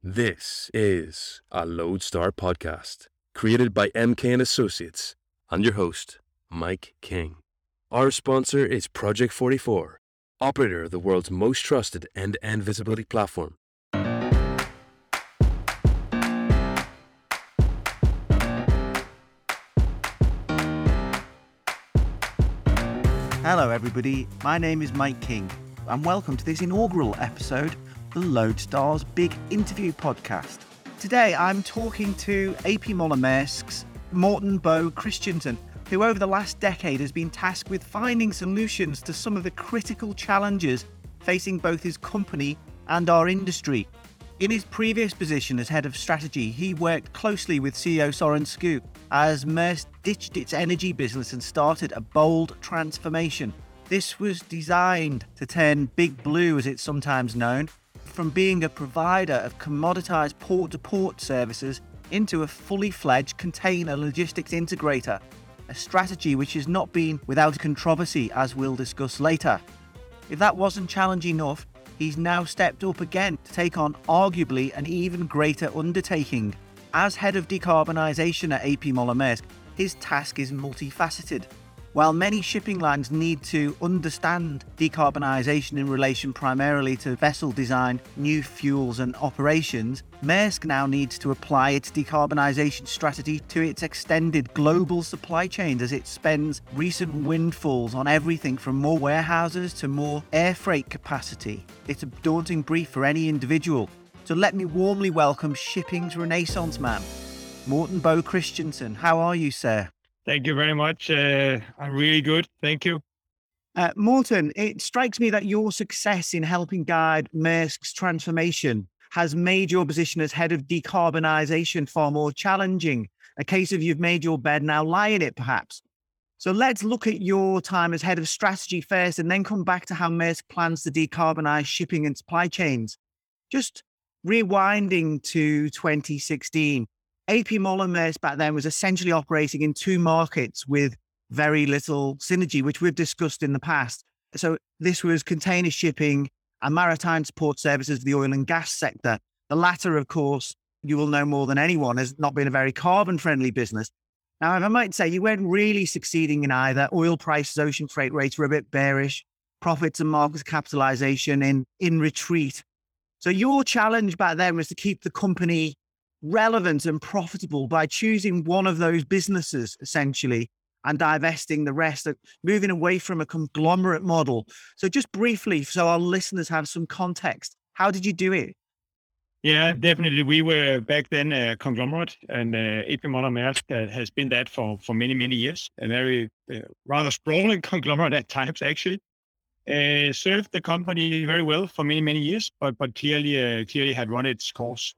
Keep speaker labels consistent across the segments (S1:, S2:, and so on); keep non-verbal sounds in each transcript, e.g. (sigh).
S1: This is a Loadstar podcast created by MK and Associates and your host, Mike King. Our sponsor is Project 44, operator of the world's most trusted end-to-end visibility platform.
S2: Hello, everybody. My name is Mike King, and welcome to this inaugural episode the Loadstar's Big Interview podcast. Today I'm talking to AP Moller Maersk's Morten Bo Christiansen, who over the last decade has been tasked with finding solutions to some of the critical challenges facing both his company and our industry. In his previous position as head of strategy, he worked closely with CEO Soren Skou as Maersk ditched its energy business and started a bold transformation. This was designed to turn Big Blue, as it's sometimes known, from being a provider of commoditized port to port services into a fully fledged container logistics integrator, a strategy which has not been without controversy, as we'll discuss later. If that wasn't challenge enough, he's now stepped up again to take on arguably an even greater undertaking. As head of decarbonisation at AP Moller Maersk, his task is multifaceted. While many shipping lines need to understand decarbonisation in relation primarily to vessel design, new fuels, and operations, Maersk now needs to apply its decarbonisation strategy to its extended global supply chains as it spends recent windfalls on everything from more warehouses to more air freight capacity. It's a daunting brief for any individual. So let me warmly welcome shipping's renaissance man, Morten Bo Christiansen. How are you, sir?
S3: Thank you very much. Uh, I'm really good. Thank you.
S2: Uh, Morten, it strikes me that your success in helping guide Maersk's transformation has made your position as head of decarbonisation far more challenging. A case of you've made your bed, now lie in it, perhaps. So let's look at your time as head of strategy first and then come back to how Maersk plans to decarbonise shipping and supply chains. Just rewinding to 2016, AP Moller Maersk back then was essentially operating in two markets with very little synergy, which we've discussed in the past. So this was container shipping and maritime support services the oil and gas sector. The latter, of course, you will know more than anyone, has not been a very carbon friendly business. Now, I might say, you weren't really succeeding in either. Oil prices, ocean freight rates were a bit bearish, profits and market capitalization in, in retreat. So your challenge back then was to keep the company relevant and profitable by choosing one of those businesses essentially and divesting the rest, moving away from a conglomerate model. So, just briefly, so our listeners have some context, how did you do it?
S3: Yeah, definitely. We were back then a conglomerate, and uh, AP Moller Maersk uh, has been that for, for many, many years. A very uh, rather sprawling conglomerate at times, actually. Uh, served the company very well for many, many years, but but clearly, uh, clearly had run its course.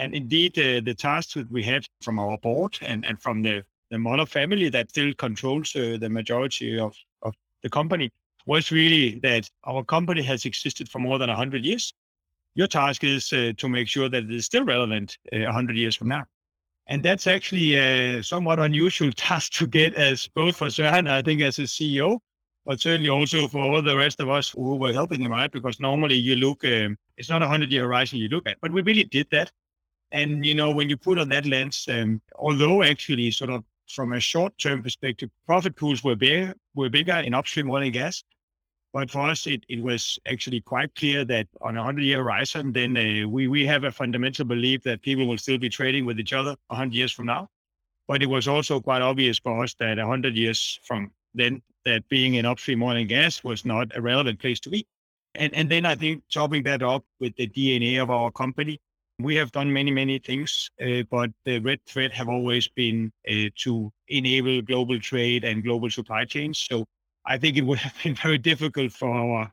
S3: And indeed, uh, the tasks that we had from our board and, and from the, the Moller family that still controls uh, the majority of, of the company was really that our company has existed for more than 100 years. Your task is uh, to make sure that it is still relevant uh, 100 years from now. And that's actually a somewhat unusual (laughs) task to get as both for Søren, I think, as a CEO, but certainly also for all the rest of us who were helping him, right? Because normally you look, um, it's not a 100 year horizon you look at, but we really did that. And, you know, when you put on that lens, um, although actually sort of from a short-term perspective, profit pools were bigger, were bigger in upstream oil and gas. But for us, it, it was actually quite clear that on a 100-year horizon, then uh, we, we have a fundamental belief that people will still be trading with each other 100 years from now. But it was also quite obvious for us that 100 years from then, that being in upstream oil and gas was not a relevant place to be. And, and then I think topping that up with the DNA of our company, we have done many, many things, uh, but the red thread have always been uh, to enable global trade and global supply chains. So I think it would have been (laughs) very difficult for our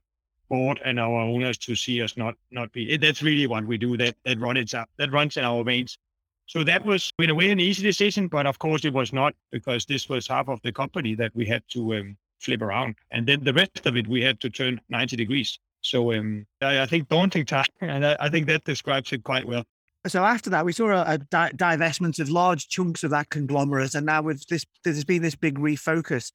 S3: board and our owners to see us not not be. That's really what we do. That that runs up that runs in our veins. So that was in a way an easy decision, but of course it was not because this was half of the company that we had to um, flip around, and then the rest of it we had to turn ninety degrees. So um, I, I, think daunting task, (laughs) and I, I, think that describes it quite well.
S2: So after that, we saw a, a di- divestment of large chunks of that conglomerate, and now with this, there's been this big refocus.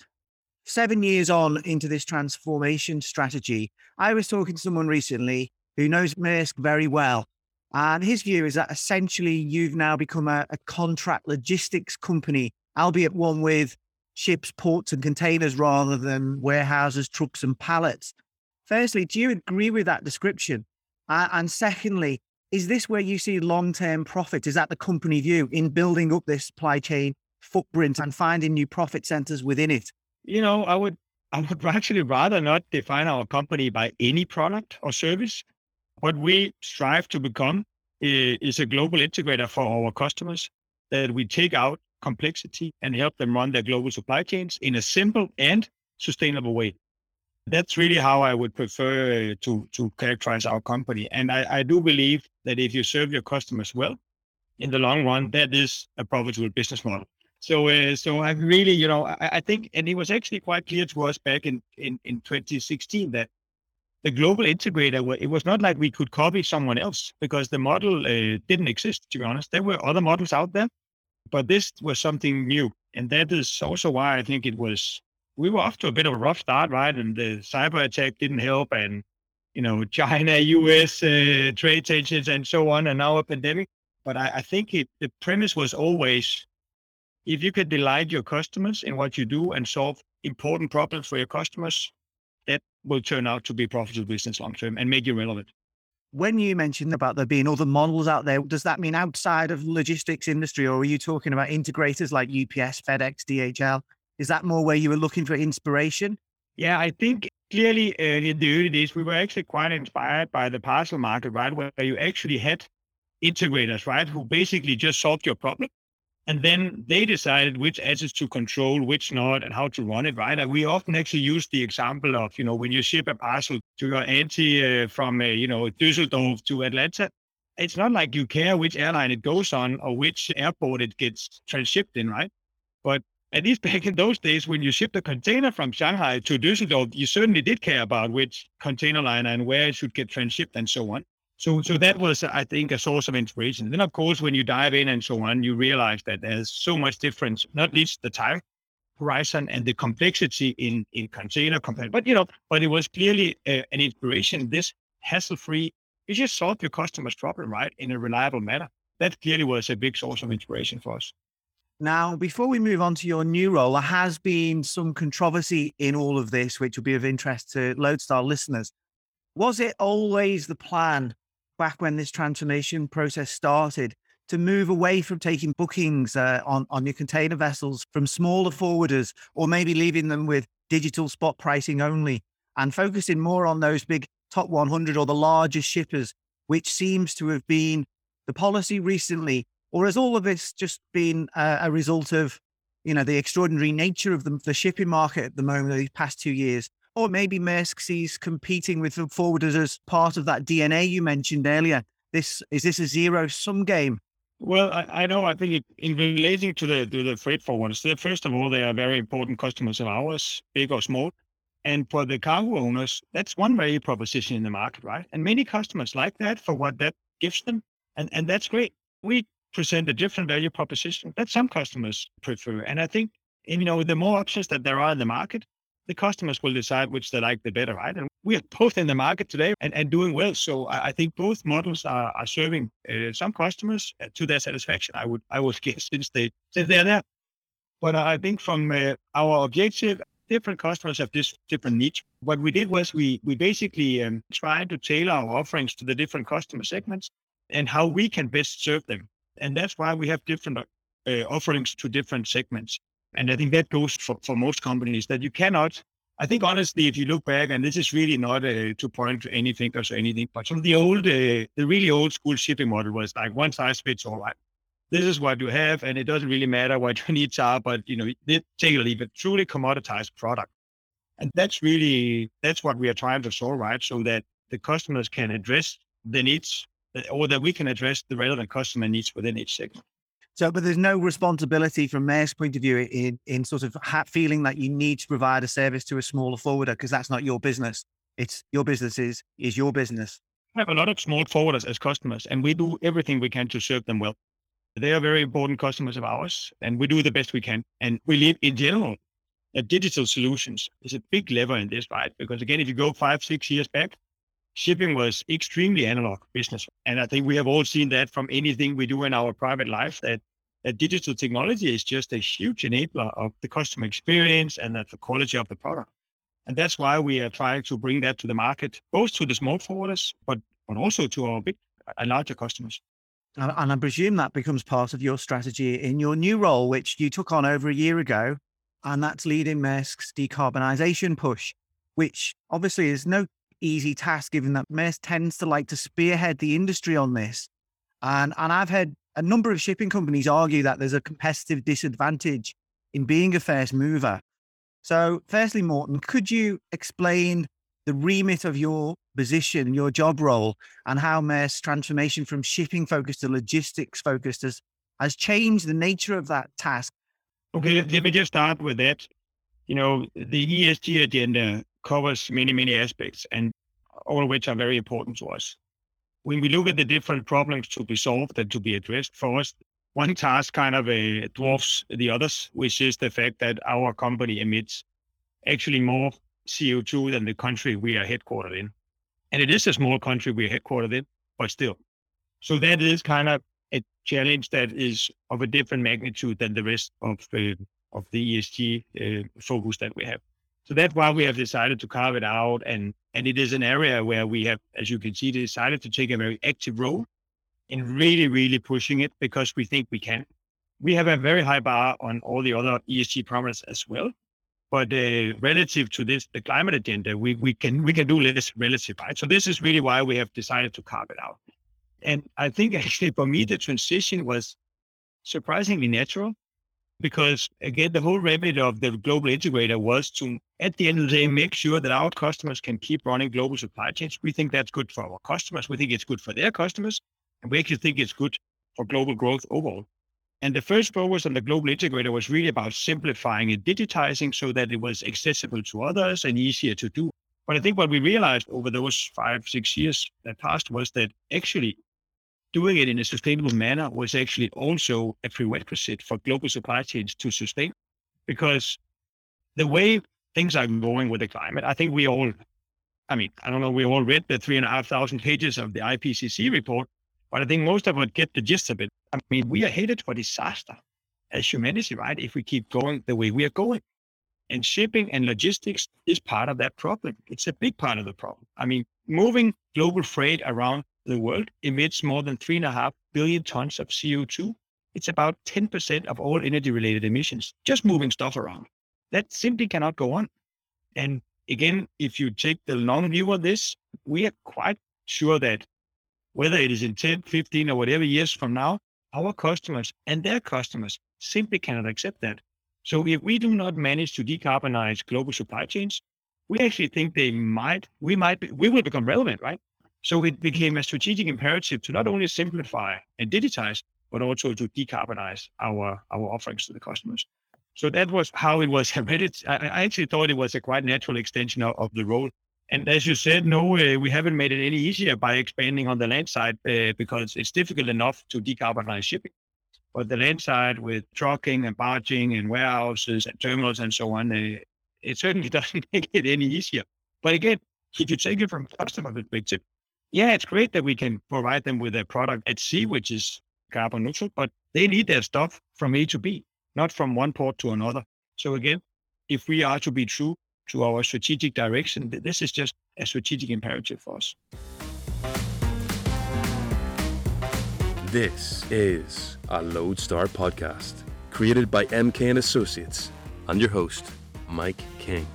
S2: Seven years on into this transformation strategy, I was talking to someone recently who knows Maersk very well, And his view is that essentially you've now become a, a contract logistics company, albeit one with ships, ports, and containers rather than warehouses, trucks, and pallets. Firstly, do you agree with that description? Uh, and secondly, is this where you see long term profit? Is that the company view in building up this supply chain footprint and finding new profit centers within it?
S3: You know, I would I would (laughs) actually rather not define our company by any product or service. What we strive to become is a global integrator for our customers, that we take out complexity and help them run their global supply chains in a simple and sustainable way. That's really how I would prefer to, to characterize our company. And I, I do believe that if you serve your customers well, in the long run, that is a profitable business model. So, uh, so I really, you know, I, I, think, and it was actually quite clear to us back in, in, in 2016 that the global integrator, it was not like we could copy someone else because the model uh, didn't exist, to be honest. There were other models out there, but this was something new. And that is also why I think it was, we were off to a bit of a rough start, right? And the cyber attack didn't help. And, you know, China, US uh, trade tensions and so on, and now a pandemic. But I, I think it, the premise was always if you can delight your customers in what you do and solve important problems for your customers, that will turn out to be profitable business long term and make you relevant.
S2: When you mentioned about there being other models out there, does that mean outside of logistics industry, or are you talking about integrators like UPS, FedEx, DHL? Is that more where you were looking for inspiration?
S3: Yeah, I think clearly uh, in the early days we were actually quite inspired by the parcel market, right, where you actually had integrators, right, who basically just solved your problem and then they decided which assets to control, which not, and how to run it, right? And we often actually use the example of, you know, when you ship a parcel to your auntie uh, from, uh, you know, Düsseldorf to Atlanta, it's not like you care which airline it goes on or which airport it gets transshipped in, right? But at least back in those days, when you shipped a container from Shanghai to Düsseldorf, you certainly did care about which container line and where it should get transshipped and so on. So, so that was, I think, a source of inspiration. Then, of course, when you dive in and so on, you realize that there's so much difference, not least the time horizon and the complexity in in container compared. But you know, but it was clearly uh, an inspiration. This hassle-free, you just solve your customer's problem right in a reliable manner. That clearly was a big source of inspiration for us.
S2: Now, before we move on to your new role, there has been some controversy in all of this, which will be of interest to Loadstar listeners. Was it always the plan back when this transformation process started to move away from taking bookings uh, on, on your container vessels from smaller forwarders or maybe leaving them with digital spot pricing only and focusing more on those big top 100 or the largest shippers, which seems to have been the policy recently? Or has all of this just been a, a result of, you know, the extraordinary nature of the, the shipping market at the moment, these past two years? Or maybe Maersk sees competing with the forwarders as part of that DNA you mentioned earlier. This is this a zero sum game?
S3: Well, I, I, know. I think it, in relating to the to the freight forwarders, first of all, they are very important customers of ours, big or small. And for the cargo owners, that's one value proposition in the market, right? And many customers like that for what that gives them, and and that's great. We present a different value proposition that some customers prefer, and I think you know the more options that there are in the market, the customers will decide which they like the better, right? And we are both in the market today and, and doing well. So I, I think both models are, are serving uh, some customers uh, to their satisfaction. I would I would (laughs) guess since they since they're there. But I think from uh, our objective, different customers have this different needs. What we did was we we basically um, tried to tailor our offerings to the different customer segments and how we can best serve them. And that's why we have different uh, offerings to different segments. And I think that goes for, for most companies that you cannot. I think honestly, if you look back, and this is really not uh, to point to any fingers or anything, but some of the old, uh, the really old school shipping model was like one size fits all. Right? This is what you have, and it doesn't really matter what (laughs) your needs are. But you know, take or leave it. Truly commoditized product, and that's really that's what we are trying to solve, right? So that the customers can address the needs, or that we can address the relevant customer needs within each segment.
S2: So, but there's no responsibility from Maersk's point of view in, in sort of feeling that you need to provide a service to a smaller forwarder because that's not your business. It's your business is, is your business.
S3: I have a lot of small forwarders as customers, and we do everything we can to serve them well. They are very important customers of ours, and we do the best we can. And we live in general that digital solutions is a big lever in this, right? Because again, if you go five, six years back, shipping was extremely analog business. And I think we have all seen that from anything we do in our private life that, that digital technology is just a huge enabler of the customer experience and the quality of the product. And that's why we are trying to bring that to the market, both to the small forwarders, but, but also to our big and larger customers.
S2: And, and I presume that becomes part of your strategy in your new role, which you took on over a year ago. And that's leading Maersk's decarbonisation push, which obviously is no easy task, given that Maersk tends to like to spearhead the industry on this. And, and I've heard a number of shipping companies argue that there's a competitive disadvantage in being a first mover. So, firstly, Morten, could you explain the remit of your position, your job role, and how Maersk's transformation from shipping focused to logistics focused has, has changed the nature of that task?
S3: Okay, let me just start with that. You know, the ESG agenda covers many, many aspects, and all of which are very important to us. When we look at the different problems to be solved and to be addressed, for us, one task kind of uh, dwarfs the others, which is the fact that our company emits actually more CO2 than the country we are headquartered in. And it is a small country we're headquartered in, but still. So that is kind of a challenge that is of a different magnitude than the rest of, uh, of the ESG uh, focus that we have. So that's why we have decided to carve it out. And, and it is an area where we have, as you can see, decided to take a very active role in really, really pushing it because we think we can. We have a very high bar on all the other ESG parameters as well. But uh, relative to this, the climate agenda, we, we can we can do less relative, right? So this is really why we have decided to carve it out. And I think (laughs) actually for me, the transition was surprisingly natural because again, the whole remit of the global integrator was to, at the end of the day, make sure that our customers can keep running global supply chains. We think that's good for our customers. We think it's good for their customers. And we actually think it's good for global growth overall. And the first focus on the global integrator was really about simplifying and digitizing so that it was accessible to others and easier to do. But I think what we realized over those five, six years that passed was that actually doing it in a sustainable manner was actually also a prerequisite for global supply chains to sustain. Because the way things are going with the climate, I think we all, I mean, I don't know, we all read the three and a half thousand pages of the IPCC report, but I think most of us get the gist of it. I mean, we are headed for disaster as humanity, right? If we keep going the way we are going. And shipping and logistics is part of that problem. It's a big part of the problem. I mean, moving global freight around the world emits more than three and a half billion tons of CO2. It's about 10% of all energy related emissions, just moving stuff around. That simply cannot go on. And again, if you take the long view of this, we are quite sure that whether it is in 10, 15, or whatever years from now, our customers and their customers simply cannot accept that. So if we do not manage to decarbonize global supply chains, we actually think they might, we might, be, we will become relevant, right? So it became a strategic imperative to not only simplify and digitize, but also to decarbonize our, our offerings to the customers. So that was how it was (laughs) hereditary. I, actually thought it was a quite natural extension of, of the role. And as you said, no, uh, we haven't made it any easier by expanding on the land side uh, because it's difficult enough to decarbonize shipping. But the land side with trucking and barging and warehouses and terminals and so on, uh, it certainly (laughs) doesn't make it any easier. But again, if you take it from a customer perspective, yeah, it's great that we can provide them with a product at sea, which is carbon neutral, but they need their stuff from A to B, not from one port to another. So again, if we are to be true to our strategic direction, this is just a strategic imperative for us.
S1: This is a Loadstar podcast created by MK and Associates and your host, Mike King.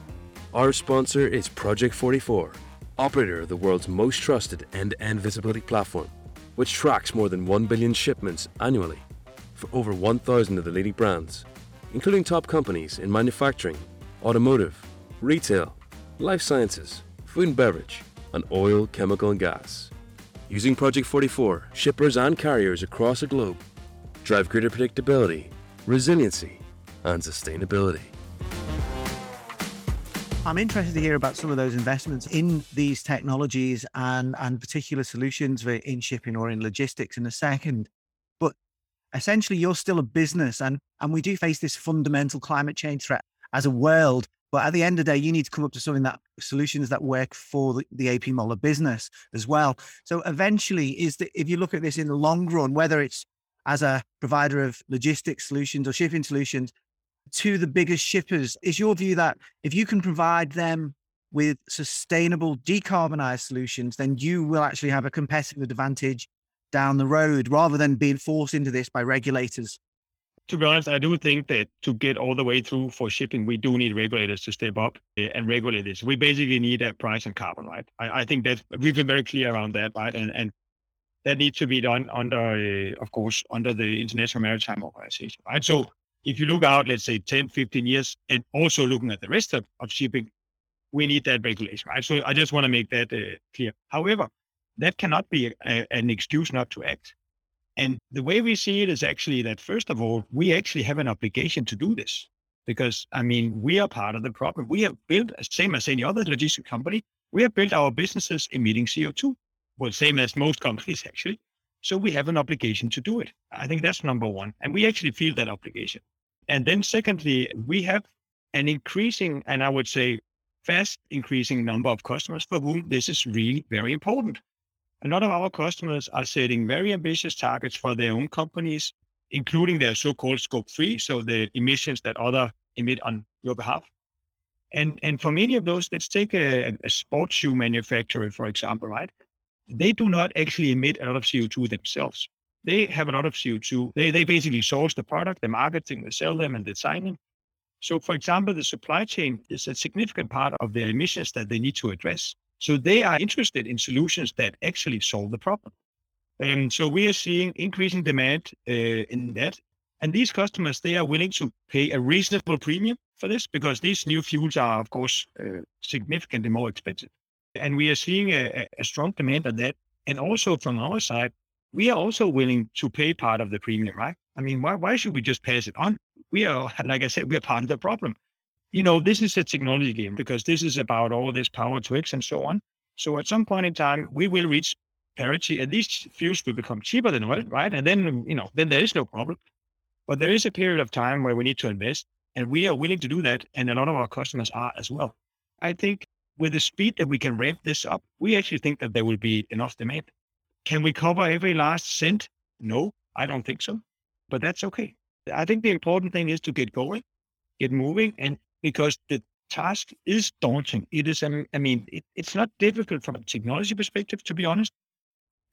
S1: Our sponsor is Project 44 operator of the world's most trusted end-to-end visibility platform, which tracks more than 1 billion shipments annually for over 1,000 of the leading brands, including top companies in manufacturing, automotive, retail, life sciences, food and beverage, and oil, chemical and gas. Using Project 44, shippers and carriers across the globe drive greater predictability, resiliency, and sustainability.
S2: I'm interested to hear about some of those investments in these technologies and and particular solutions in shipping or in logistics in a second. But essentially, you're still a business, and and we do face this fundamental climate change threat as a world. But at the end of the day, you need to come up to something that solutions that work for the, the AP Moller business as well. So eventually, is that if you look at this in the long run, whether it's as a provider of logistics solutions or shipping solutions to the biggest shippers, is your view that if you can provide them with sustainable decarbonized solutions, then you will actually have a competitive advantage down the road rather than being forced into this by regulators?
S3: to be honest, I do think that to get all the way through for shipping, we do need regulators to step up eh, and regulate this. We basically need a price on carbon, right? I, I think that we've been very clear around that, right? And and that needs to be done under, uh, of course, under the International Maritime Organization, right? So if you look out, let's say 10, 15 years, and also looking at the rest of, of shipping, we need that regulation, right? So I just want to make that uh, clear. However, that cannot be a, an excuse not to act. And the way we see it is actually that, first of all, we actually have an obligation to do this because, I mean, we are part of the problem. We have built, same as any other logistics company, we have built our businesses emitting CO2. Well, same as most companies, actually. So we have an obligation to do it. I think that's number one. And we actually feel that obligation. And then, secondly, we have an increasing, and I would say fast increasing number of customers for whom this is really very important. A lot of our customers are setting very ambitious targets for their own companies, including their so-called scope three, so the emissions that other emit on your behalf. And and for many of those, let's take a, a sports shoe manufacturer, for example, right? They do not actually emit a lot of CO2 themselves. They have a lot of CO2. They they basically source the product, the marketing, they sell them and design them. So, for example, the supply chain is a significant part of their emissions that they need to address. So they are interested in solutions that actually solve the problem. And so we are seeing increasing demand uh, in that. And these customers, they are willing to pay a reasonable premium for this because these new fuels are, of course, uh, significantly more expensive. And we are seeing a, a strong demand on that. And also from our side, we are also willing to pay part of the premium, right? I mean, why, why should we just pass it on? We are, (laughs) like I said, we are part of the problem you know, this is a technology game because this is about all this power to X and so on. So at some point in time, we will reach parity and these fuels will become cheaper than oil, right? And then, you know, then there is no problem. But there is a period of time where we need to invest and we are willing to do that. And a lot of our customers are as well. I think with the speed that we can ramp this up, we actually think that there will be enough demand. Can we cover every last cent? No, I don't think so. But that's okay. I think the important thing is to get going, get moving, and because the task is daunting. It is, um, I mean, it, it's not difficult from a technology perspective, to be honest.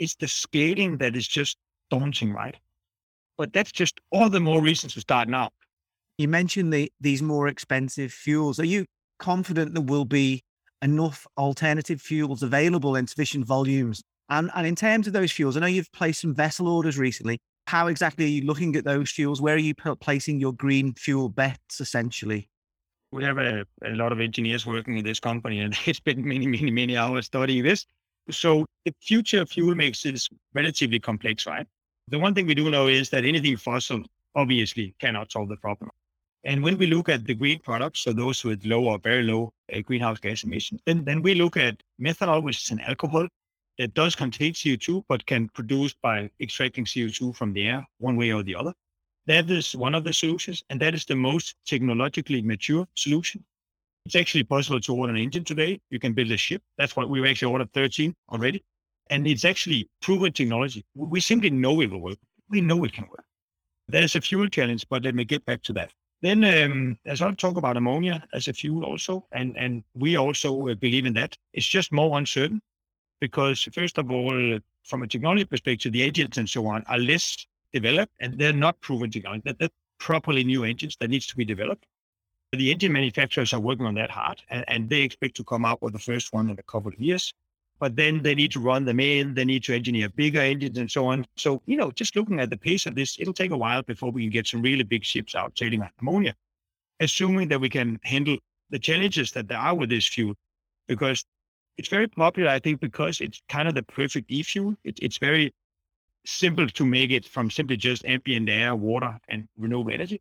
S3: It's the scaling that is just daunting, right? But that's just all the more reason to start now.
S2: You mentioned the, these more expensive fuels. Are you confident there will be enough alternative fuels available in sufficient volumes? And, and in terms of those fuels, I know you've placed some vessel orders recently. How exactly are you looking at those fuels? Where are you placing your green fuel bets essentially?
S3: we have a, a lot of engineers working in this company and (laughs) they spend many, many, many hours studying this. So the future fuel mix is relatively complex, right? The one thing we do know is that anything fossil obviously cannot solve the problem. And when we look at the green products, so those with low or very low uh, greenhouse gas emissions, then, then we look at methanol, which is an alcohol that does contain CO2, but can produce by extracting CO2 from the air one way or the other. That is one of the solutions, and that is the most technologically mature solution. It's actually possible to order an engine today. You can build a ship. That's what we've actually ordered 13 already. And it's actually proven technology. We simply know it will work. We know it can work. There's a fuel challenge, but let me get back to that. Then um, there's a lot of talk about ammonia as a fuel also, and, and we also uh, believe in that. It's just more uncertain because, first of all, from a technology perspective, the engines and so on are less developed and they're not proven technology. That, properly new engines that needs to be developed. The engine manufacturers are working on that hard and, and they expect to come out with the first one in a couple of years. But then they need to run them in, they need to engineer bigger engines and so on. So, you know, just looking at the pace of this, it'll take a while before we can get some really big ships out sailing on ammonia, assuming that we can handle the challenges that there are with this fuel. Because it's very popular, I think, because it's kind of the perfect e fuel. It, it's very simple to make it from simply just ambient air, water, and renewable energy.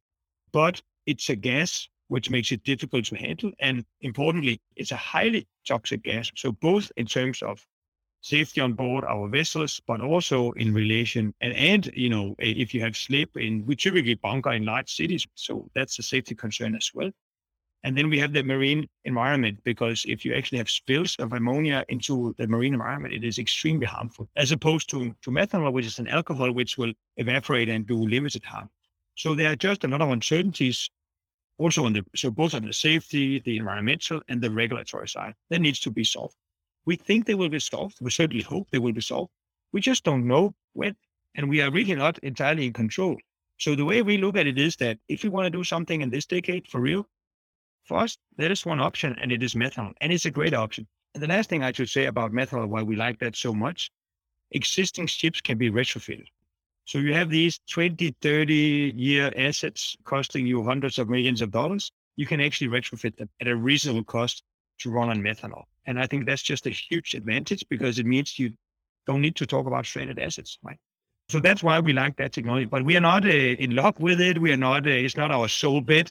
S3: But it's a gas which makes it difficult to handle. And importantly, it's a highly toxic gas. So both in terms of safety on board our vessels, but also in relation and, and you know, if you have slip in, we typically bunker in large cities. So that's a safety concern as well. And then we have the marine environment because if you actually have spills of ammonia into the marine environment, it is extremely harmful, as opposed to, to methanol, which is an alcohol which will evaporate and do limited harm. So there are just a lot of uncertainties also on the so both on the safety, the environmental, and the regulatory side that needs to be solved. We think they will be solved. We certainly hope they will be solved. We just don't know when, and we are really not entirely in control. So the way we look at it is that if we want to do something in this decade for real, for us, there is one option, and it is methanol, and it's a great option. And the last thing I should say about methanol, why we like that so much, existing ships can be retrofitted. So you have these 20, 30 year assets costing you hundreds of millions of dollars. You can actually retrofit them at a reasonable cost to run on methanol. And I think that's just a huge advantage because it means you don't need to talk about stranded assets, right? So that's why we like that technology. But we are not uh, in love with it. We are not, uh, it's not our sole bet.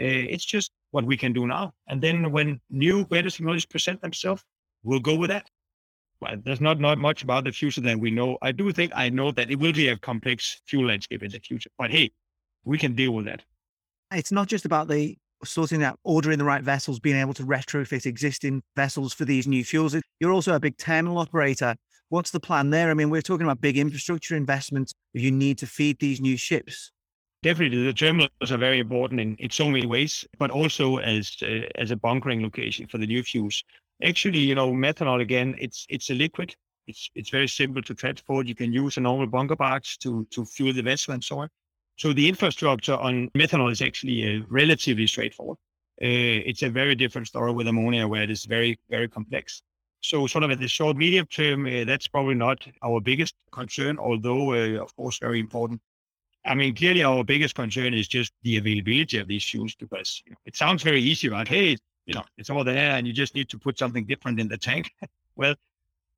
S3: Uh, it's just what we can do now. And then when new better technologies present themselves, we'll go with that well, there's not, not much about the future that we know. I do think I know that it will be a complex fuel landscape in the future, but hey, we can deal with that.
S2: It's not just about the sorting out, ordering the right vessels, being able to retrofit existing vessels for these new fuels. You're also a big terminal operator. What's the plan there? I mean, we're talking about big infrastructure investments you need to feed these new ships.
S3: Definitely, the terminals are very important in, in so many ways, but also as uh, as a bunkering location for the new fuels. Actually, you know, methanol again, it's it's a liquid. It's it's very simple to transport. You can use a normal bunker barge to to fuel the vessel and so on. So the infrastructure on methanol is actually uh, relatively straightforward. Uh, it's a very different story with ammonia, where it is very very complex. So sort of at the short medium term, uh, that's probably not our biggest concern, although uh, of course very important. I mean, clearly our biggest concern is just the availability of these fuels because you know, it sounds very easy, right? Hey, you know, it's all there and you just need to put something different in the tank. (laughs) well,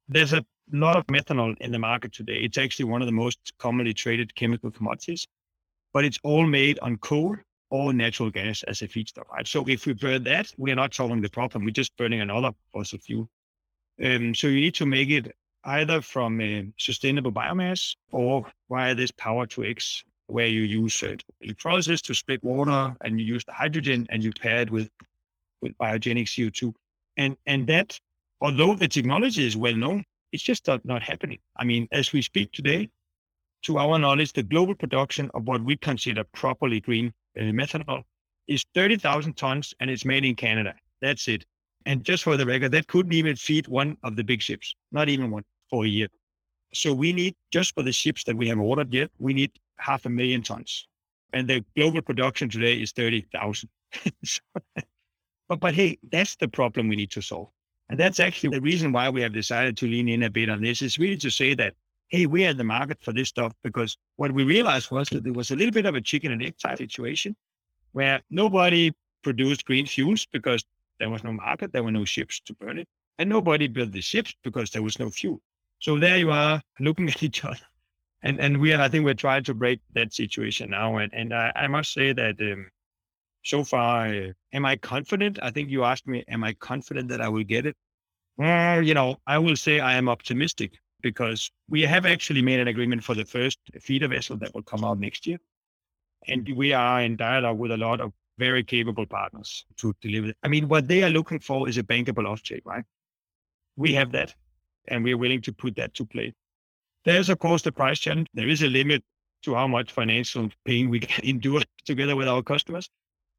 S3: there's a lot of methanol in the market today. It's actually one of the most commonly traded chemical commodities, but it's all made on coal or natural gas as a feedstock, right? So if we burn that, we are not solving the problem. We're just burning another fossil fuel. Um, so you need to make it either from a sustainable biomass or via this power to X, where you use uh, electrolysis to split water and you use the hydrogen and you pair it with with biogenic CO2. And, and that, although the technology is well known, it's just not, not happening. I mean, as we speak today, to our knowledge, the global production of what we consider properly green uh, methanol is 30,000 tons and it's made in Canada. That's it. And just for the record, that couldn't even feed one of the big ships, not even one for a year. So we need, just for the ships that we have ordered yet, we need half a million tons. And the global production today is 30,000. (laughs) so, but, but hey, that's the problem we need to solve. And that's actually the reason why we have decided to lean in a bit on this is really to say that, hey, we are in the market for this stuff because what we realized was that there was a little bit of a chicken and egg type situation where nobody produced green fuels because there was no market, there were no ships to burn it, and nobody built the ships because there was no fuel. So there you are looking at each other. And and we are, I think we're trying to break that situation now. And and I, I must say that um, so far, uh, am I confident? I think you asked me, am I confident that I will get it? Well, you know, I will say I am optimistic because we have actually made an agreement for the first feeder vessel that will come out next year. And we are in dialogue with a lot of very capable partners to deliver. I mean, what they are looking for is a bankable offtake, right? We have that, and we're willing to put that to play. There's, of course, the price challenge. There is a limit to how much financial pain we (laughs) can endure together with our customers.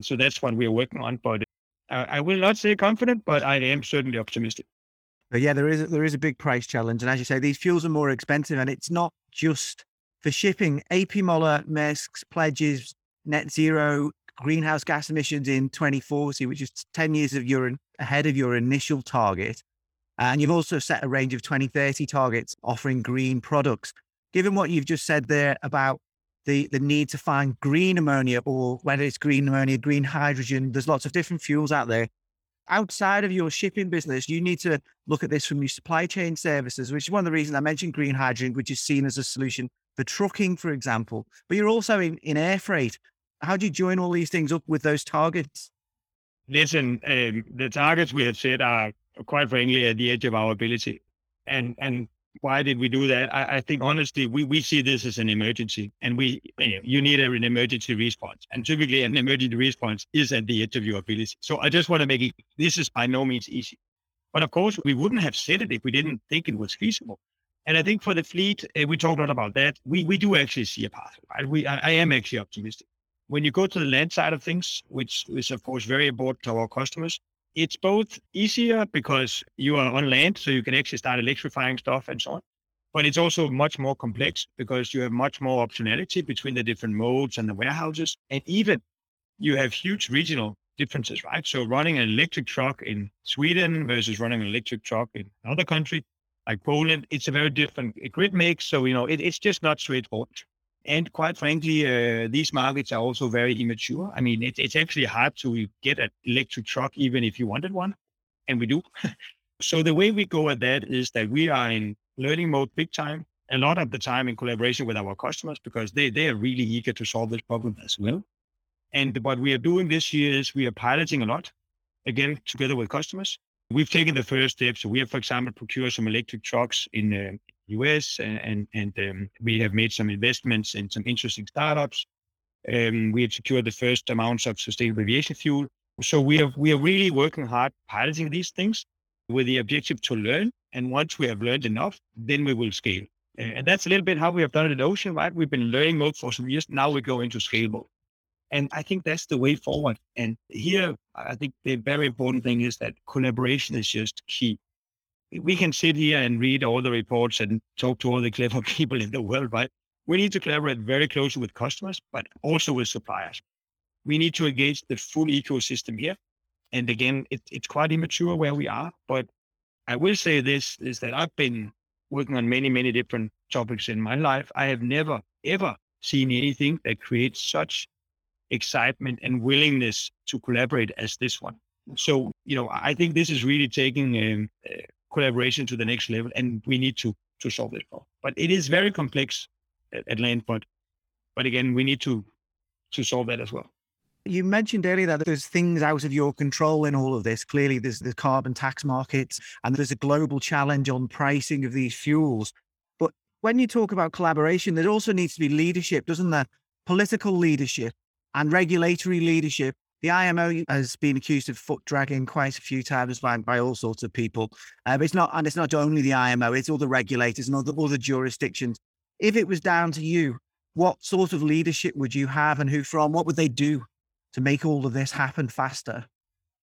S3: So that's what we're working on. But uh, I will not say confident, but I am certainly optimistic.
S2: But yeah, there is there is a big price challenge, and as you say, these fuels are more expensive, and it's not just for shipping. AP Moller Maersk's pledges net zero greenhouse gas emissions in 2040, which is 10 years of your ahead of your initial target. And you've also set a range of 2030 targets offering green products. Given what you've just said there about the, the need to find green ammonia or whether it's green ammonia, green hydrogen. There's lots of different fuels out there. Outside of your shipping business, you need to look at this from your supply chain services, which is one of the reasons I mentioned green hydrogen, which is seen as a solution for trucking, for example. But you're also in, in air freight. How do you join all these things up with those targets?
S3: Listen, um, the targets we have set are quite frankly at the edge of our ability. And and why did we do that? I, I, think honestly, we, we see this as an emergency and we, you need an emergency response. And typically an emergency response is at the edge of your ability. So I just want to make it, this is by no means easy. But of course, we wouldn't have said it if we didn't think it was feasible. And I think for the fleet, uh, we talked a lot about that. We, we do actually see a path, right? We, I, I am actually optimistic. When you go to the land side of things, which is of course very important to our customers, it's both easier because you are on land, so you can actually start electrifying stuff and so on. But it's also much more complex because you have much more optionality between the different modes and the warehouses. And even you have huge regional differences, right? So running an electric truck in Sweden versus running an electric truck in another country like Poland, it's a very different grid mix. So, you know, it, it's just not straightforward. And quite frankly, uh, these markets are also very immature. I mean, it, it's actually hard to get an electric truck, even if you wanted one, and we do. (laughs) so the way we go at that is that we are in learning mode big time, a lot of the time in collaboration with our customers because they, they are really eager to solve this problem as well. And what we are doing this year is we are piloting a lot, again, together with customers. We've taken the first steps. So, we have, for example, procured some electric trucks in uh, US, and and um, we have made some investments in some interesting startups. Um, we have secured the first amounts of sustainable aviation fuel. So we are we are really working hard piloting these things with the objective to learn. And once we have learned enough, then we will scale. And that's a little bit how we have done it in Ocean, right? We've been learning mode for some years. Now we go into scale mode. And I think that's the way forward. And here, I think the very important thing is that collaboration is just key we can sit here and read all the reports and talk to all the clever (laughs) people in the world, right? We need to collaborate very closely with customers, but also with suppliers. We need to engage the full ecosystem here. And again, it, it's quite immature where we are, but I will say this is that I've been working on many, many different topics in my life. I have never, ever seen anything that creates such excitement and willingness to collaborate as this one. So, you know, I think this is really taking um, collaboration to the next level, and we need to to solve this problem. But it is very complex at, at land point. But again, we need to to solve that as well.
S2: You mentioned earlier that there's things out of your control in all of this. Clearly, there's the carbon tax markets, and there's a global challenge on pricing of these fuels. But when you talk about collaboration, there also needs to be leadership, doesn't there? Political leadership and regulatory leadership the IMO has been accused of foot dragging quite a few times by, by all sorts of people. Uh, but it's not, and it's not only the IMO; it's all the regulators and all the, jurisdictions. If it was down to you, what sort of leadership would you have, and who from? What would they do to make all of this happen faster?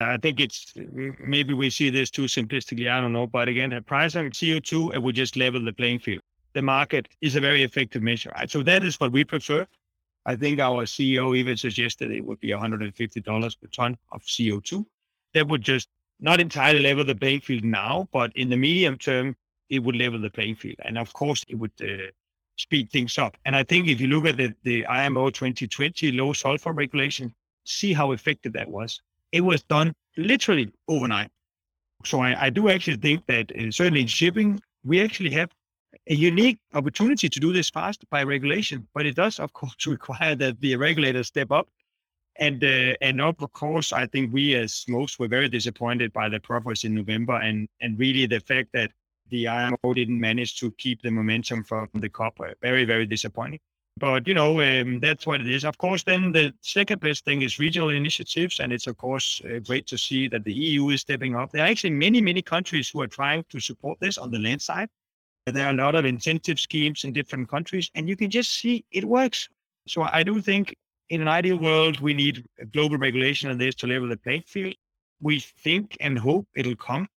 S3: I think it's maybe we see this too simplistically. I don't know, but again, a price on CO2 it would just level the playing field. The market is a very effective measure, right? So that is what we prefer. I think our CEO even suggested it would be $150 per ton of CO2. That would just not entirely level the playing field now, but in the medium term, it would level the playing field. And of course, it would uh, speed things up. And I think if you look at the, the IMO 2020 low sulfur regulation, see how effective that was. It was done literally overnight. So I, I do actually think that uh, certainly in shipping, we actually have a unique opportunity to do this fast by regulation, but it does, of (laughs) course, require that the regulators step up. And uh, and of course, I think we as most were very disappointed by the progress in November, and and really the fact that the IMO didn't manage to keep the momentum from the COP. Very very disappointing. But you know um, that's what it is. Of course, then the second best thing is regional initiatives, and it's of course uh, great to see that the EU is stepping up. There are actually many many countries who are trying to support this on the land side there are a lot of incentive schemes in different countries, and you can just see it works. So I do think in an ideal world, we need global regulation on this to level the playing field. We think and hope it'll come.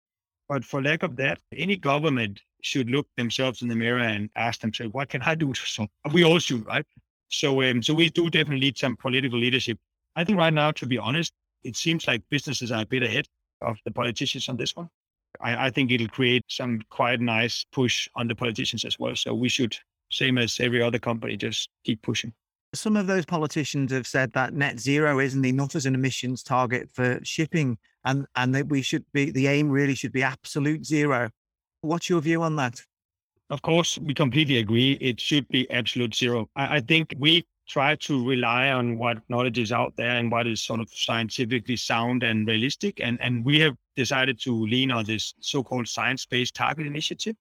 S3: But for lack of that, any government should look themselves in the mirror and ask themselves, what can I do solve? We all should, right? So, um, so we do definitely need some political leadership. I think right now, to be honest, it seems like businesses are a bit ahead of the politicians on this one. I, I think it'll create some quite nice push on the politicians as well. So we should, same as every other company, just keep pushing.
S2: Some of those politicians have said that net zero isn't enough as an emissions target for shipping, and and that we should be the aim really should be absolute zero. What's your view on that?
S3: Of course, we completely agree. It should be absolute zero. I, I think we try to rely on what knowledge is out there and what is sort of scientifically sound and realistic. And, and we have decided to lean on this so-called science-based target initiative.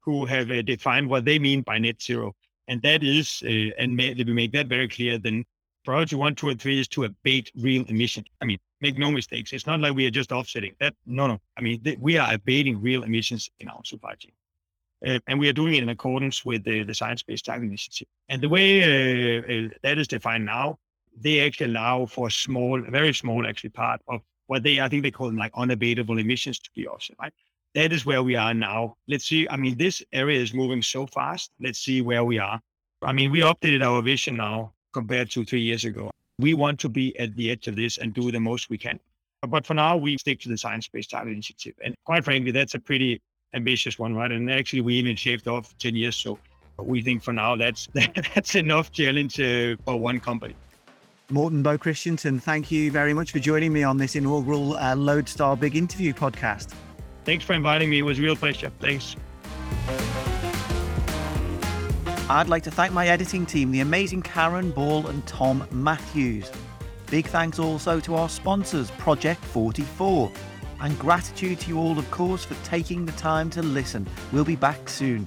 S3: who have uh, defined what they mean by net zero. And that is, uh, and may, we make that very clear, then priority one, two, and three is to abate real emissions. I mean, make no mistakes. It's not like we are just offsetting that. No, no. I mean, th- we are abating real emissions in our supply chain. Uh, and we are doing it in accordance with the, Science Based Target Initiative. And the way uh, uh, that is defined now, they actually allow for a small, very small actually part of what they, I think they call them like unabatable emissions to be offset, right? That is where we are now. Let's see. I mean, this area is moving so fast. Let's see where we are. I mean, we updated our vision now compared to three years ago. We want to be at the edge of this and do the most we can. But for now, we stick to the Science Based Target Initiative. And quite frankly, that's a pretty ambitious one, right? And actually, we even shaved off 10 years. So we think for now that's (laughs) that's enough challenge uh, for one company.
S2: Morten Bo Christiansen, thank you very much for joining me on this inaugural uh, Loadstar Big Interview podcast.
S3: Thanks for inviting me. It was a real pleasure. Thanks.
S2: I'd like to thank my editing team, the amazing Karen Ball and Tom Matthews. Big thanks also to our sponsors, Project 44. And gratitude to you all, of course, for taking the time to listen. We'll be back soon.